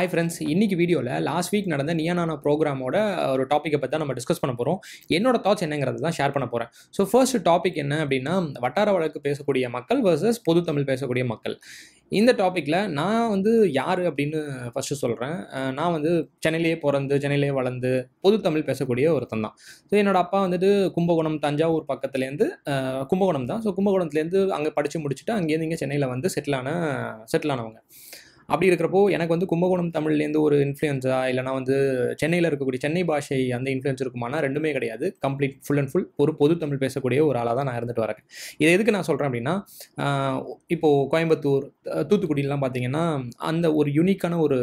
Hi friends இன்னைக்கு வீடியோவில் last week நடந்த நியானானா ப்ரோக்ராமோட ஒரு டாப்பிக்கை பற்றி தான் நம்ம டிஸ்கஸ் பண்ண போகிறோம் என்னோட தாட்ஸ் என்னங்கிறத தான் ஷேர் பண்ண போகிறேன் ஸோ ஃபர்ஸ்ட் டாபிக் என்ன அப்படின்னா வட்டார வழக்கு பேசக்கூடிய மக்கள் வர்சஸ் பொது தமிழ் பேசக்கூடிய மக்கள். இந்த டாப்பிக்கில் நான் வந்து யார் அப்படின்னு ஃபஸ்ட்டு சொல்கிறேன் நான் வந்து சென்னையிலேயே பிறந்து சென்னையிலேயே வளர்ந்து பொது தமிழ் பேசக்கூடிய ஒருத்தன் தான். ஸோ என்னோடய அப்பா வந்துட்டு கும்பகோணம் தஞ்சாவூர் பக்கத்துலேருந்து கும்பகோணம் தான். ஸோ கும்பகோணத்துலேருந்து அங்கே படித்து முடிச்சுட்டு அங்கேருந்து இங்கே சென்னையில் வந்து செட்டில் ஆன செட்டில் ஆனவங்க. அப்படி இருக்கிறப்போ எனக்கு வந்து கும்பகோணம் தமிழ்லேருந்து ஒரு இன்ஃப்ளூயன்ஸா இல்லைனா வந்து சென்னையில் இருக்கக்கூடிய சென்னை பாஷை அந்த இன்ஃப்ளூயன்ஸ் இருக்குமானா ரெண்டுமே கிடையாது. கம்ப்ளீட் ஃபுல் அண்ட் ஃபுல் ஒரு பொது தமிழ் பேசக்கூடிய ஒரு ஆளாக தான் நான் இருந்துட்டு வரேன். இதை எதுக்கு நான் சொல்கிறேன் அப்படின்னா இப்போது கோயம்புத்தூர் அஹ் தூத்துக்குடிலாம் பார்த்தீங்கன்னா அந்த ஒரு யூனிக்கான ஒரு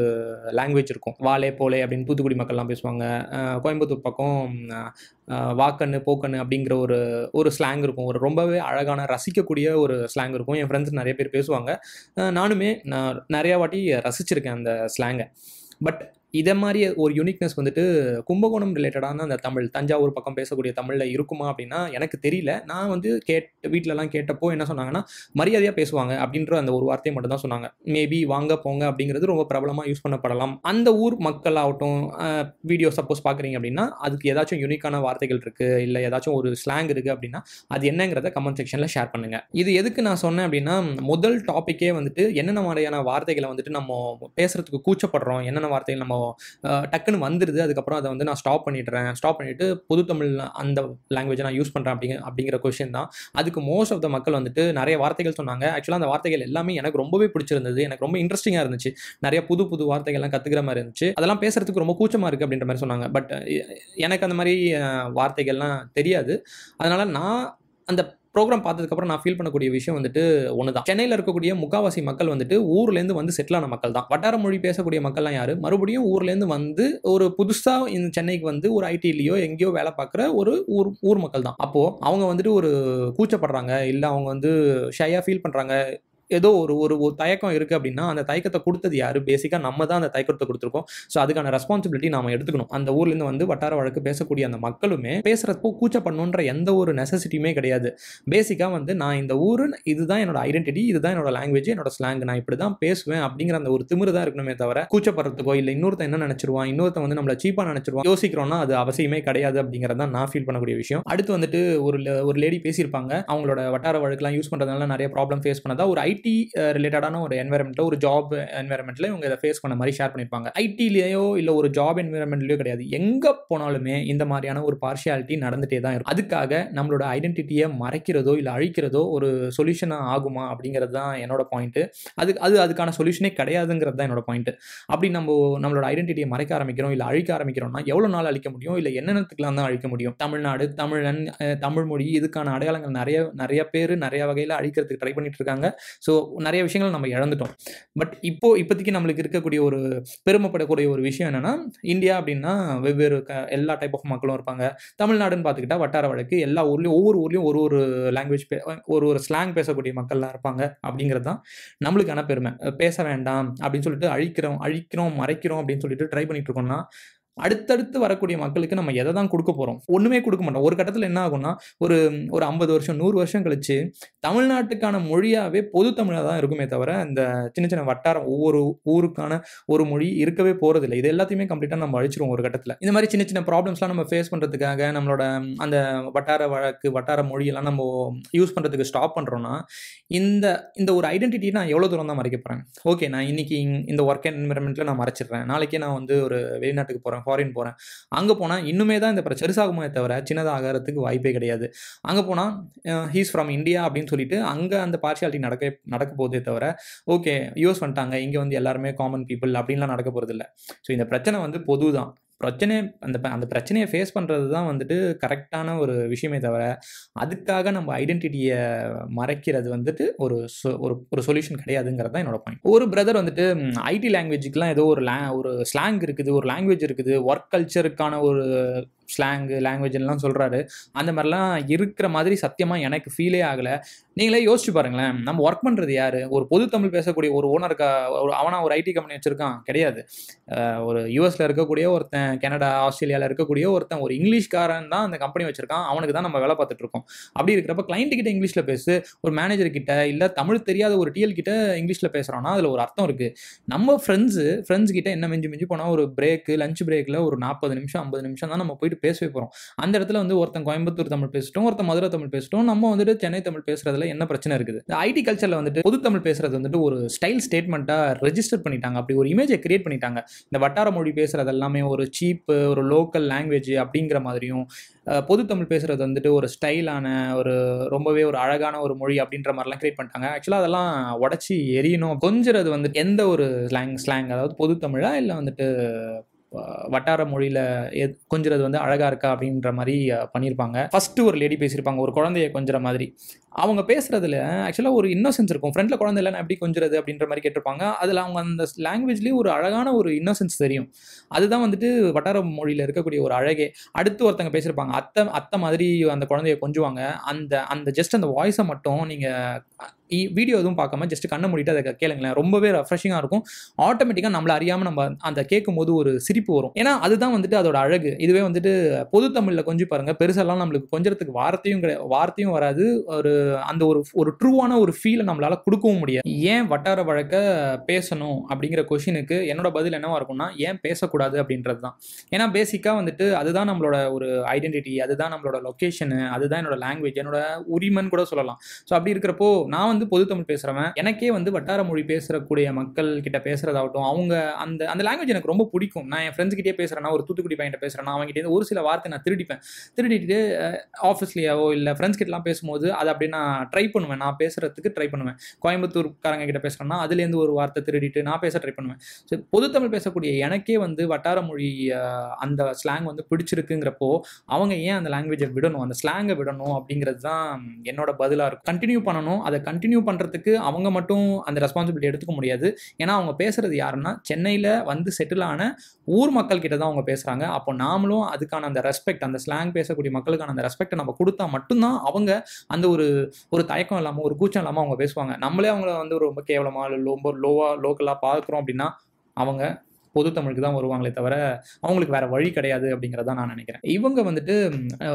லாங்குவேஜ் இருக்கும். வாலே போலே அப்படின்னு தூத்துக்குடி மக்கள்லாம் பேசுவாங்க. கோயம்புத்தூர் பக்கம் வாக்கண்ணு போக்கண்ணு அப்படிங்கிற ஒரு ஒரு ஸ்லாங் இருக்கும். ஒரு ரொம்பவே அழகான ரசிக்கக்கூடிய ஒரு ஸ்லாங் இருக்கும். என் ஃப்ரெண்ட்ஸ் நிறைய பேர் பேசுவாங்க. நானுமே நான் நிறையா வாட்டி ரசிச்சிருக்கேன் அந்த ஸ்லாங்கை பட் இதை மாதிரி ஒரு யூனிக்னஸ் வந்துட்டு கும்பகோணம் ரிலேட்டடான அந்த தமிழ் தஞ்சாவூர் பக்கம் பேசக்கூடிய தமிழில் இருக்குமா அப்படின்னா எனக்கு தெரியல. நான் வந்து கேட் வீட்டிலலாம் கேட்டப்போ என்ன சொன்னாங்கன்னா மரியாதையாக பேசுவாங்க அப்படின்ற அந்த ஒரு வார்த்தையை மட்டும் தான் சொன்னாங்க. மேபி வாங்க போங்க அப்படிங்கிறது ரொம்ப பிரபலமாக யூஸ் பண்ணப்படலாம். அந்த ஊர் மக்கள் ஆகட்டும் வீடியோ சப்போஸ் பார்க்குறீங்க அப்படின்னா அதுக்கு ஏதாச்சும் யூனிக்கான வார்த்தைகள் இருக்குது இல்லை ஏதாச்சும் ஒரு ஸ்லாங் இருக்குது அப்படின்னா அது என்னங்கிறத கமெண்ட் செக்ஷனில் ஷேர் பண்ணுங்கள் இது எதுக்கு நான் சொன்னேன் அப்படின்னா முதல் டாப்பிக்கே வந்துட்டு என்னென்ன மாதிரியான வார்த்தைகளை வந்துட்டு நம்ம பேசுகிறதுக்கு கூச்சப்படுறோம் என்னென்ன வார்த்தைகள் நம்ம டக்குன்னு வந்துடுது அதுக்கப்புறம் அதை வந்து நான் ஸ்டாப் பண்ணிடுறேன். ஸ்டாப் பண்ணிவிட்டு பொது தமிழ் அந்த லாங்குவேஜை நான் யூஸ் பண்ணுறேன் அப்படிங்க அப்படிங்கிற கொஷின் தான். அதுக்கு மோஸ்ட் ஆஃப் த மக்கள் வந்துட்டு நிறைய வார்த்தைகள் சொன்னாங்க. ஆக்சுவலாக அந்த வார்த்தைகள் எல்லாமே எனக்கு ரொம்பவே பிடிச்சிருந்தது. எனக்கு ரொம்ப இன்ட்ரெஸ்டிங்காக இருந்துச்சு. நிறைய புது புது வார்த்தைகள்லாம் கற்றுக்கிற மாதிரி இருந்துச்சு. அதெல்லாம் பேசுறதுக்கு ரொம்ப கூச்சமாக இருக்குது அப்படின்ற மாதிரி சொன்னாங்க. பட் எனக்கு அந்த மாதிரி வார்த்தைகள்லாம் தெரியாது. அதனால் நான் அந்த ப்ரோக்ராம் பார்த்ததுக்கப்புறம் நான் ஃபீல் பண்ணக்கூடிய விஷயம் வந்துட்டு ஒன்று தான் சென்னையில் இருக்கக்கூடிய முக்காவாசி மக்கள் வந்துட்டு ஊர்லேருந்து வந்து செட்டிலான மக்கள் தான் வட்டார மொழி பேசக்கூடிய மக்கள்லாம் யார்? மறுபடியும் ஊர்லேருந்து வந்து ஒரு புதுசாக இந்த சென்னைக்கு வந்து ஒரு ஐடிலேயோ எங்கேயோ வேலை பார்க்குற ஒரு ஊர் ஊர் மக்கள் தான் அப்போது அவங்க வந்துட்டு ஒரு கூச்சப்படுறாங்க. இல்லை அவங்க வந்து ஷையாக ஃபீல் பண்ணுறாங்க ஏதோ ஒரு ஒரு ஒரு தயக்கம் இருக்குது அப்படின்னா அந்த தயக்கத்தை கொடுத்தது யார்? பேசிக்காக நம்ம தான் அந்த தயக்கத்தை கொடுத்துருக்கோம். ஸோ அதுக்கான ரெஸ்பான்சிபிலிட்டி நம்ம எடுத்துக்கணும். அந்த ஊர்லேருந்து வந்து வட்டார வழக்கு பேசக்கூடிய அந்த மக்களுமே பேசுகிறப்போ கூச்சப்படணுன்ற எந்த ஒரு நெசசிட்டியுமே கிடையாது. பேசிக்காக வந்து நான் இந்த ஊர் இதுதான் என்னோட ஐடென்டிட்டி இதுதான் என்னோட லாங்குவேஜ் என்னோட ஸ்லாங் நான் இப்படி தான் பேசுவேன் அப்படிங்கிற அந்த ஒரு திமிரு தான் இருக்கணுமே தவிர கூச்சப்படுறதுக்கோ இல்லை இன்னொருத்தன் என்ன நினச்சிருவான் இன்னொருத்தன் வந்து நம்மளை சீப்பாக நினச்சிருவான் யோசிக்கிறோம்னா அது அவசியமே கிடையாது அப்படிங்கிறத தான் நான் ஃபீல் பண்ணக்கூடிய விஷயம். அடுத்து வந்துட்டு ஒரு ஒரு லேடி பேசியிருப்பாங்க. அவங்களோட வட்டார வழக்குலாம் யூஸ் பண்ணுறதுனால நிறைய ப்ராப்ளம் ஃபேஸ் பண்ணதா ஒரு ஐடி ஐடி ரிலேட்டடான ஒரு என்வரன்மெண்ட்டில் ஒரு ஜாப் என்வரன்மெண்ட்டில் இவங்க இதை ஃபேஸ் பண்ண மாதிரி ஷேர் பண்ணியிருப்பாங்க. ஐடிலேயோ இல்லை ஒரு ஜாப் என்வரன்மெண்ட்லேயோ கிடையாது. எங்கே போனாலுமே இந்த மாதிரியான ஒரு பார்ஷியாலிட்டி நடந்துகிட்டே தான் இருக்கும். அதுக்காக நம்மளோட ஐடென்டிட்டியை மறைக்கிறதோ இல்லை அழிக்கிறதோ ஒரு சொல்யூஷனாக ஆகுமா அப்படிங்கிறது தான் என்னோட பாயிண்ட்டு அது அது அதுக்கான சொல்யூஷனே கிடையாதுங்கிறது தான் என்னோட பாயிண்ட் அப்படி நம்ம நம்மளோட ஐடென்டிட்டியை மறைக்க ஆரம்பிக்கிறோம் இல்லை அழிக்க ஆரம்பிக்கிறோம்னா எவ்வளோ நாள் அழிக்க முடியும்? இல்லை என்னென்னத்துக்குலாம் தான் அழிக்க முடியும்? தமிழ்நாடு தமிழன் தமிழ் மொழி இதுக்கான அடையாளங்கள் நிறைய நிறைய பேர் நிறைய வகையில் அழிக்கிறதுக்கு ட்ரை பண்ணிட்டு இருக்காங்க. ஸோ நிறைய விஷயங்கள் நம்ம இழந்துட்டோம். பட் இப்போ இப்போதைக்கு நம்மளுக்கு இருக்கக்கூடிய ஒரு பெருமைப்படக்கூடிய ஒரு விஷயம் என்னென்னா இந்தியா அப்படின்னா வெவ்வேறு க எல்லா டைப் ஆஃப் மக்களும் இருப்பாங்க. தமிழ்நாடுன்னு பார்த்துக்கிட்டா வட்டார வழக்கு எல்லா ஊர்லேயும் ஒவ்வொரு ஊர்லேயும் ஒரு ஒரு லாங்குவேஜ் பே ஒரு ஒரு ஸ்லாங் பேசக்கூடிய மக்கள்லாம் இருப்பாங்க அப்படிங்கிறது தான் நம்மளுக்கான பெருமை. பேச வேண்டாம் அப்படின்னு சொல்லிட்டு அழிக்கிறோம் அழிக்கிறோம் மறைக்கிறோம் அப்படின்னு சொல்லிட்டு ட்ரை பண்ணிட்டு இருக்கோம்னா அடுத்தடுத்து வரக்கூடிய மக்களுக்கு நம்ம எதை தான் கொடுக்க போகிறோம் ஒன்றுமே கொடுக்க மாட்டோம். ஒரு கட்டத்தில் என்ன ஆகும்னா ஒரு ஒரு ஐம்பது வருஷம் நூறு வருஷம் கழிச்சு தமிழ்நாட்டுக்கான மொழியாகவே பொது தமிழாக தான் இருக்குமே தவிர இந்த சின்ன சின்ன வட்டாரம் ஒவ்வொரு ஊருக்கான ஒரு மொழி இருக்கவே போகிறதில்ல இது எல்லாத்தையுமே கம்ப்ளீட்டாக நம்ம அழிச்சிருவோம் ஒரு கட்டத்தில். இந்த மாதிரி சின்ன சின்ன ப்ராப்ளம்ஸ்லாம் நம்ம ஃபேஸ் பண்ணுறதுக்காக நம்மளோட அந்த வட்டார வழக்கு வட்டார மொழியெல்லாம் நம்ம யூஸ் பண்ணுறதுக்கு ஸ்டாப் பண்ணுறோன்னா இந்த இந்த ஒரு ஐடென்டிட்டி நான் எவ்வளோ தூரம் தான் மறைக்க போகிறேன் ஓகே நான் இன்னைக்கு இந்த ஒர்க் என்விரான்மெண்ட்டில் நான் மறைச்சிடுறேன். நாளைக்கே நான் வந்து ஒரு வெளிநாட்டுக்கு போகிறேன் ஃபாரின் போகிறேன் அங்கே போனால் இன்னுமே தான் இந்த பிரச்சனை பெருசாகுமே தவிர சின்னதாகிறதுக்கு வாய்ப்பே கிடையாது. அங்கே போனால் ஹீஸ் ஃப்ரம் இந்தியா அப்படின்னு சொல்லிட்டு அங்கே அந்த பார்ஷியாலிட்டி நடக்க நடக்க போதே தவிர ஓகே யூஸ் வந்துட்டாங்க இங்கே வந்து எல்லாருமே காமன் பீப்புள் அப்படின்லாம் நடக்க போகிறது இல்லை ஸோ இந்த பிரச்சனை வந்து பொது தான் பிரச்சனை அந்த அந்த பிரச்சனையை ஃபேஸ் பண்ணுறது தான் வந்துட்டு கரெக்டான ஒரு விஷயமே தவிர அதுக்காக நம்ம ஐடென்டிட்டியை மறைக்கிறது வந்துட்டு ஒரு சொ- ஒரு ஒரு சொல்யூஷன் கிடையாதுங்கிறது தான் என்னோட பாயிண்ட் ஒரு பிரதர் வந்துட்டு ஐடி லாங்குவேஜுக்கெலாம் ஏதோ ஒரு லே ஒரு ஸ்லாங் இருக்குது ஒரு லாங்குவேஜ் இருக்குது ஒர்க் கல்ச்சருக்கான ஒரு ஸ்லாங்கு லாங்குவேஜ்லாம் சொல்கிறாரு அந்த மாதிரிலாம் இருக்கிற மாதிரி சத்தியமாக எனக்கு ஃபீலே ஆகலை. நீங்களே யோசிச்சு பாருங்களேன். நம்ம ஒர்க் பண்ணுறது யார்? ஒரு பொது தமிழ் பேசக்கூடிய ஒரு ஓனருக்கா ஒரு அவனா ஒரு ஐடி கம்பெனி வச்சுருக்கான். கிடையாது. ஒரு யூஎஸில் இருக்கக்கூடிய ஒருத்தன் கனடா ஆஸ்திரேலியாவில் இருக்கக்கூடிய ஒருத்தன் ஒரு இங்கிலீஷ்காரன் தான் அந்த கம்பெனி வச்சுருக்கான். அவனுக்கு தான் நம்ம வேலை பார்த்துட்டு இருக்கோம். அப்படி இருக்கிறப்ப கிளைண்ட்டு கிட்ட இங்கிலீஷில் பேசு. ஒரு மேனேஜர் கிட்ட இல்லை தமிழ் தெரியாத ஒரு டிஎல் கிட்ட இங்கிலீஷில் பேசுகிறோன்னா அதில் ஒரு அர்த்தம் இருக்குது நம்ம ஃப்ரெண்ட்ஸு ஃப்ரெண்ட்ஸ் கிட்ட என்ன மிஞ்சி மிஞ்சி போனால் ஒரு பிரேக்கு லஞ்ச் பிரேக்கில் ஒரு நாற்பது நிமிஷம் ஐம்பது நிமிஷம் தான் நம்ம போயிட்டு பேசவே போகிறோம் அந்த இடத்துல வந்து ஒருத்தன் கோயம்புத்தூர் தமிழ் பேசிட்டோம் ஒருத்தன் மதுரை தமிழ் பேசிட்டோம். நம்ம வந்துட்டு சென்னை தமிழ் பேசுறதுல என்ன பிரச்சனை இருக்குது? இந்த ஐடி கல்ச்சரில் வந்துட்டு பொது தமிழ் பேசுறது வந்துட்டு ஒரு ஸ்டைல் ஸ்டேட்மெண்ட்டாக ரெஜிஸ்டர் பண்ணிட்டாங்க. அப்படி ஒரு இமேஜை கிரியேட் பண்ணிட்டாங்க. இந்த வட்டார மொழி பேசுறது எல்லாமே ஒரு சீப்பு ஒரு லோக்கல் லாங்குவேஜ் அப்படிங்கிற மாதிரியும் பொது தமிழ் பேசுறது வந்துட்டு ஒரு ஸ்டைலான ஒரு ரொம்பவே ஒரு அழகான ஒரு மொழி அப்படின்ற மாதிரிலாம் கிரியேட் பண்ணிட்டாங்க. ஆக்சுவலாக அதெல்லாம் உடச்சி எரியணும் கொஞ்சிறது வந்துட்டு எந்த ஒரு ஸ்லாங் ஸ்லாங் அதாவது பொது தமிழா இல்லை வந்துட்டு வட்டார மொழியில் கொஞ்சிறது வந்து அழகாக இருக்கா அப்படின்ற மாதிரி பண்ணியிருப்பாங்க ஃபஸ்ட்டு ஒரு லேடி பேசியிருப்பாங்க. ஒரு குழந்தைய கொஞ்சிற மாதிரி. அவங்க பேசுறதுல ஆக்சுவலாக ஒரு இன்னோசென்ஸ் இருக்கும். ஃப்ரெண்டில் குழந்தை இல்லைன்னா எப்படி கொஞ்சிறது அப்படின்ற மாதிரி கேட்டிருப்பாங்க. அதில் அவங்க அந்த லாங்குவேஜ்லேயும் ஒரு அழகான ஒரு இன்னோசென்ஸ் தெரியும். அதுதான் வந்துட்டு வட்டார மொழியில் இருக்கக்கூடிய ஒரு அழகே. அடுத்து ஒருத்தங்க பேசியிருப்பாங்க. அத்தை அத்தை மாதிரி அந்த குழந்தைய கொஞ்சுவாங்க. அந்த அந்த ஜஸ்ட் அந்த வாய்ஸை மட்டும் நீங்கள் வீடியோ எதுவும் பார்க்காம ஜஸ்ட் கண்ணை மூடிட்டு அதை கேளுங்களேன். ரொம்பவே ரெஃப்ரெஷிங்காக இருக்கும். ஆட்டோமேட்டிக்காக நம்மளை அறியாமல் நம்ம அந்த கேட்கும்போது ஒரு சிரிப்பு வரும். ஏன்னா அதுதான் வந்துட்டு அதோட அழகு. இதுவே வந்துட்டு பொது தமிழில் கொஞ்சம் பாருங்கள் பெருசெல்லாம் நம்மளுக்கு கொஞ்சத்துக்கு வார்த்தையும் கிடையாது வார்த்தையும் வராது. ஒரு அந்த ஒரு ஒரு ட்ரூவான ஒரு ஃபீலை நம்மளால் கொடுக்கவும் முடியாது. ஏன் வட்டார வழக்க பேசணும் அப்படிங்கிற கொஷினுக்கு என்னோட பதில் என்னவா இருக்கும்னா ஏன் பேசக்கூடாது அப்படின்றது தான் ஏன்னா பேசிக்காக வந்துட்டு அதுதான் நம்மளோட ஒரு ஐடென்டிட்டி அதுதான் நம்மளோட லொக்கேஷனு அதுதான் என்னோட லாங்குவேஜ் என்னோட உரிமைன்னு கூட சொல்லலாம். ஸோ அப்படி இருக்கிறப்போ நான் வந்து பொது தமிழ் பேசுகிறவன் எனக்கே வந்து வட்டார மொழி பேசுகிறக்கூடிய மக்கள் கிட்ட பேசுறதாகட்டும் அவங்க அந்த அந்த லாங்குவேஜ் எனக்கு ரொம்ப பிடிக்கும். நான் என் ஃப்ரெண்ட்ஸ் கிட்டே பேசுகிறேன்னா ஒரு தூத்துக்குடி பையன் பேசுகிறேன்னா அவங்ககிட்ட ஒரு சில வார்த்தை நான் திருடிப்பேன். திருடிட்டு ஆஃபீஸ்லேயாவோ இல்லை ஃப்ரெண்ட்ஸ் கிட்டலாம் பேசும்போது அது அப்படியே நான் ட்ரை பண்ணுவேன். நான் பேசுறதுக்கு ட்ரை பண்ணுவேன். கோயம்புத்தூர்காரங்க கிட்ட பேசுகிறேன்னா அதுலேருந்து ஒரு வார்த்தை திருடிட்டு நான் பேச ட்ரை பண்ணுவேன். ஸோ பொதுத்தமிழ் பேசக்கூடிய எனக்கே வந்து வட்டார மொழி அந்த ஸ்லாங் வந்து பிடிச்சிருக்குங்கிறப்போ அவங்க ஏன் அந்த லாங்குவேஜை விடணும்? அந்த ஸ்லாங்கை விடணும் அப்படிங்கிறது தான் என்னோட பதிலாக இருக்கும். கண்டினியூ பண்ணணும். அதை கண்டினியூ பண்ணுறதுக்கு அவங்க மட்டும் அந்த ரெஸ்பான்சிபிலிட்டி எடுத்துக்க முடியாது. ஏன்னா அவங்க பேசுறது யாருன்னா சென்னையில் வந்து செட்டில் ஆன ஊர் மக்கள் கிட்ட தான் அவங்க பேசுகிறாங்க அப்போ நாமளும் அதுக்கான அந்த ரெஸ்பெக்ட் அந்த ஸ்லாங் பேசக்கூடிய மக்களுக்கான அந்த ரெஸ்பெக்டை நம்ம கொடுத்தா மட்டும்தான் அவங்க அந்த ஒரு ஒரு தயக்கம் இல்லாமல் ஒரு கூச்சம் இல்லாமல் அவங்க பேசுவாங்க. நம்மளே அவங்கள வந்து ரொம்ப கேவலமாக இல்லை ரொம்ப லோவாக லோக்கலாக பார்க்குறோம் அப்படின்னா அவங்க பொது தமிழுக்கு தான் வருவாங்களே தவிர அவங்களுக்கு வேற வழி கிடையாது அப்படிங்கிறத நான் நினைக்கிறேன். இவங்க வந்துட்டு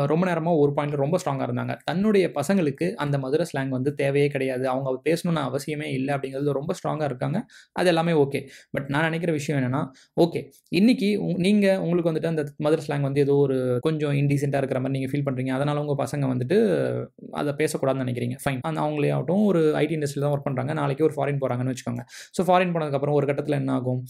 ரொம்ப நேரமாக ஒரு பாயிண்ட்ல ரொம்ப ஸ்ட்ராங்காக இருந்தாங்க. தன்னுடைய பசங்களுக்கு அந்த மதுரை ஸ்லாங் வந்து தேவையே கிடையாது. அவங்க பேசணும்னு அவசியமே இல்லை அப்படிங்கிறது ரொம்ப ஸ்ட்ராங்காக இருக்காங்க. அது எல்லாமே ஓகே பட் நான் நினைக்கிற விஷயம் என்னன்னா ஓகே இன்னைக்கு உ- நீங்க உங்களுக்கு வந்துட்டு அந்த மதுரை ஸ்லாங் வந்து ஏதோ ஒரு கொஞ்சம் இன்டீசெண்டாக இருக்கிற மாதிரி நீங்கள் ஃபீல் பண்ணுறீங்க அதனால உங்கள் பசங்க வந்துட்டு அதை பேசக்கூடாதுன்னு நினைக்கிறீங்க. ஃபைன் அந்த அவங்களே ஆகட்டும் ஒரு ஐடி இண்டஸ்ட்ரியில் தான் ஒர்க் பண்ணுறாங்க நாளைக்கு ஒரு ஃபாரின் போகிறாங்கன்னு வச்சுக்கோங்க. ஸோ ஃபாரின் போனதுக்கப்புறம் ஒரு கட்டத்தில் என்ன ஆகும்?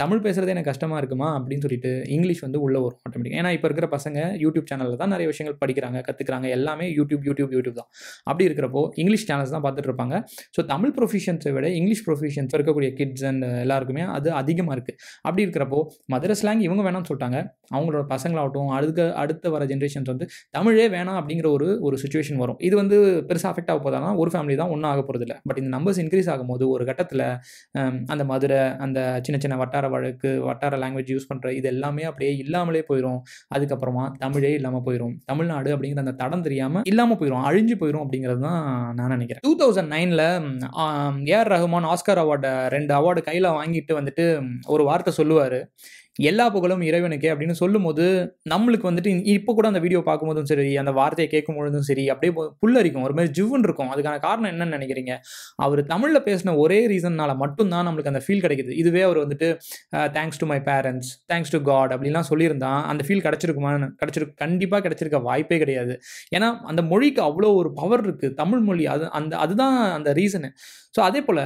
தமிழ் பேசுகிறதே எனக்கு கஷ்டமாக இருக்குமா அப்படின்னு சொல்லிட்டு இங்கிலீஷ் வந்து உள்ளே வரும் ஆட்டோமேட்டிக் ஏன்னா இப்போ இருக்கிற பசங்க யூடியூப் சேனலில் தான் நிறைய விஷயங்கள் படிக்கிறாங்க கற்றுக்குறாங்க எல்லாமே யூடியூப் யூடியூப் யூடியூப் தான். அப்படி இருக்கிறப்போ இங்கிலீஷ் சேனல்ஸ் தான் பார்த்துட்டு இருப்பாங்க. ஸோ தமிழ் ப்ரொஃபிஷியன்ஸை விட இங்கிலீஷ் ப்ரொஃபிஷியன்ஸ் இருக்கக்கூடிய கிட்ஸ் அண்ட் எல்லாருக்குமே அது அதிகமாக இருக்குது அப்படி இருக்கிறப்போ மதுரை ஸ்லாங் இவங்க வேணாம்னு சொல்லிட்டாங்க. அவங்களோட பசங்களாகட்டும் அடுத்த அடுத்த வர ஜென்ரேஷன்ஸ் வந்து தமிழே வேணாம் அப்படிங்கிற ஒரு ஒரு சுச்சுவேஷன் வரும். இது வந்து பெருசாக அஃபெக்ட் ஆக போதானா ஒரு ஃபேமிலி தான் ஒன்றும் ஆக போகிறதில்ல பட் இந்த நம்பர்ஸ் இன்க்ரீஸ் ஆகும்போது ஒரு கட்டத்தில் அந்த மதுரை அந்த சின்ன சின்ன வட்டார வழக்கு வட்டார லாங்குவேஜ் யூஸ் பண்ணுற இது எல்லாமே அப்படியே இல்லாமலே போயிடும் அதுக்கப்புறமா தமிழே இல்லாமல் போயிடும் தமிழ்நாடு அப்படிங்கிற அந்த தடம் தெரியாமல் இல்லாமல் போயிடும் அழிஞ்சு போயிடும் அப்படிங்கிறது தான் நான் நினைக்கிறேன். டூ தௌசண்ட் நைனில் ஏஆர் ரஹ்மான் ஆஸ்கர் அவார்டை ரெண்டு அவார்டு கையில் வாங்கிட்டு வந்துட்டு ஒரு வார்த்தை சொல்லுவார். எல்லா புகழும் இறைவனுக்கே அப்படின்னு சொல்லும்போது நம்மளுக்கு வந்துட்டு இப்போ கூட அந்த வீடியோ பார்க்கும்போதும் சரி அந்த வார்த்தையை கேட்கும் பொழுதும் சரி அப்படியே புல்லரிக்கும் ஒரு மாதிரி ஜிவ்னு இருக்கும். அதுக்கான காரணம் என்னன்னு நினைக்கிறீங்க? அவர் தமிழில் பேசின ஒரே ரீசன்னால மட்டும்தான் நம்மளுக்கு அந்த ஃபீல் கிடைக்குது. இதுவே அவர் வந்துட்டு thanks to my parents thanks to God அப்படிலாம் சொல்லியிருந்தா அந்த ஃபீல் கிடச்சிருக்குமான்னு கிடச்சிருக்கு கண்டிப்பாக கிடைச்சிருக்க வாய்ப்பே கிடையாது. ஏன்னா அந்த மொழிக்கு அவ்வளோ ஒரு பவர் இருக்குது தமிழ் மொழி அது அந்த அதுதான் அந்த ரீசனு ஸோ அதே போல்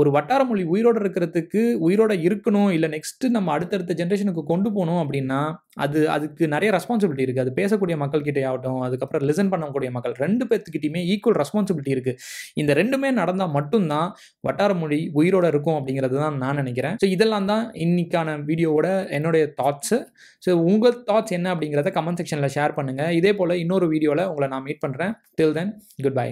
ஒரு வட்டார மொழி உயிரோடு இருக்கிறதுக்கு உயிரோட இருக்கணும் இல்லை நெக்ஸ்ட்டு நம்ம அடுத்த அடுத்தடுத்த ஜென்ரேஷனுக்கு கொண்டு போகணும் அப்படின்னா அது அதுக்கு நிறைய ரெஸ்பான்சிபிலிட்டி இருக்குது அது பேசக்கூடிய மக்கள்கிட்ட ஆகட்டும் அதுக்கப்புறம் லிசன் பண்ணக்கூடிய மக்கள் ரெண்டு பேர்த்துக்கிட்டையுமே ஈக்குவல் ரெஸ்பான்சிபிலிட்டி இருக்குது இந்த ரெண்டுமே நடந்தால் மட்டும்தான் வட்டார மொழி உயிரோட இருக்கும் அப்படிங்கிறது தான் நான் நினைக்கிறேன். ஸோ இதெல்லாம் தான் இன்னைக்கான வீடியோவோட என்னுடைய தாட்ஸு ஸோ உங்கள் தாட்ஸ் என்ன அப்படிங்கிறத கமெண்ட் செக்ஷனில் ஷேர் பண்ணுங்கள் இதே போல் இன்னொரு வீடியோவில் உங்களை நான் மீட் பண்ணுறேன் டில் தென் குட் பை